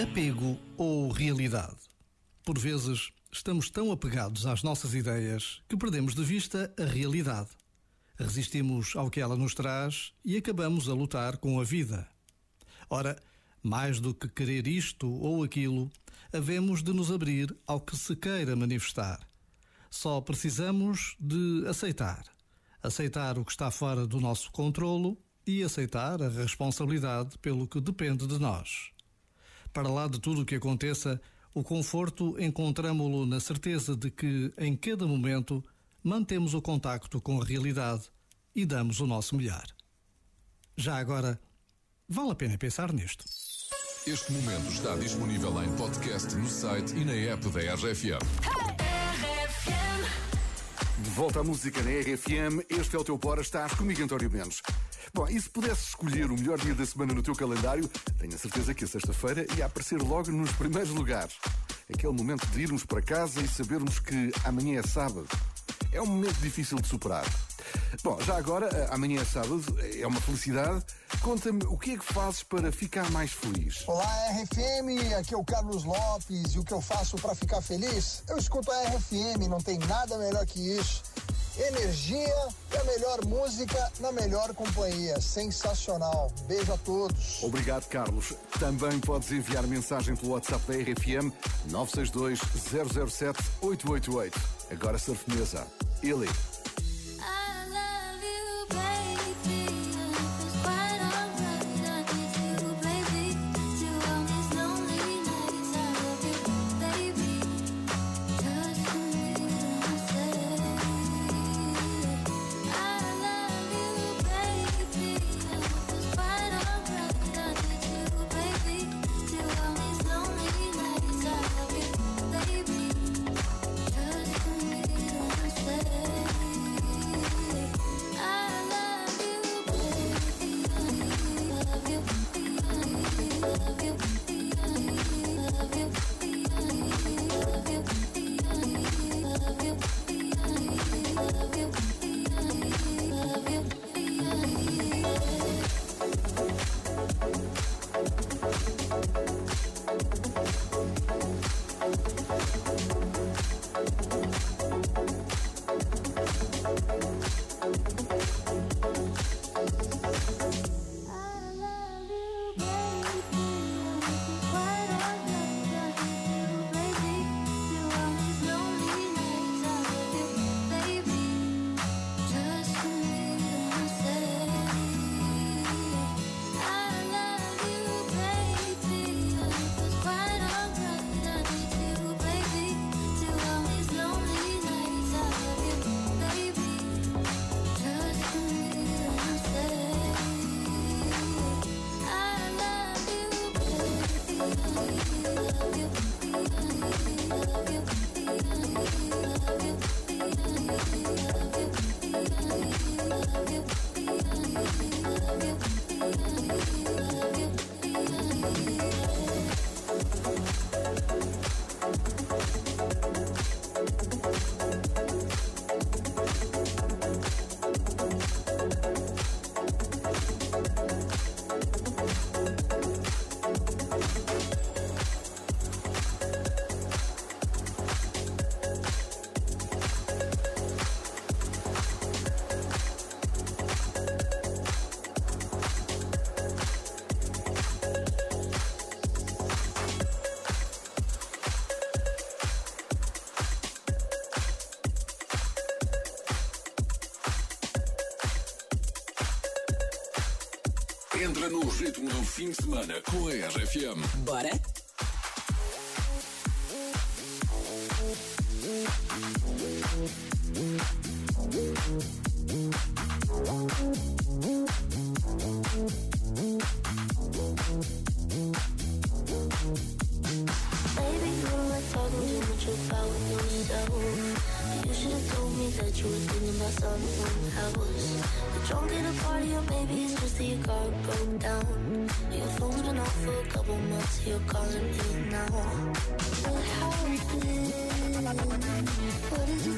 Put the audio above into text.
Apego ou realidade? Por vezes, estamos tão apegados às nossas ideias que perdemos de vista a realidade. Resistimos ao que ela nos traz e acabamos a lutar com a vida. Ora, mais do que querer isto ou aquilo, havemos de nos abrir ao que se queira manifestar. Só precisamos de aceitar. Aceitar o que está fora do nosso controlo e aceitar a responsabilidade pelo que depende de nós. Para lá de tudo o que aconteça, o conforto encontramo-lo na certeza de que, em cada momento, mantemos o contacto com a realidade e damos o nosso melhor. Já agora, vale a pena pensar nisto. Este momento está disponível em podcast no site e na app da RFM. Volta à música na RFM, este é o teu Bora, estás comigo, António Mendes. Bom, e se pudesses escolher o melhor dia da semana no teu calendário, tenho a certeza que a sexta-feira ia aparecer logo nos primeiros lugares. Aquele momento de irmos para casa e sabermos que amanhã é sábado. É um momento difícil de superar. Bom, já agora, amanhã é sábado, é uma felicidade. Conta-me o que é que fazes para ficar mais feliz? Olá, RFM, aqui é o Carlos Lopes e o que eu faço para ficar feliz? Eu escuto a RFM, não tem nada melhor que isso energia e a melhor música na melhor companhia. Sensacional. Beijo a todos. Obrigado, Carlos. Também podes enviar mensagem pelo WhatsApp da RFM 962 007 888. Agora surf mesa. Ele. Entra no ritmo do fim de semana com a RFM. Bora? Baby, you like talking too much about yourself. You should have told me that you were about someone else. You're drunk in a party, or maybe it's just that your car broke down. Your phone's been off for a couple months, you're calling me now. What happened? What you think would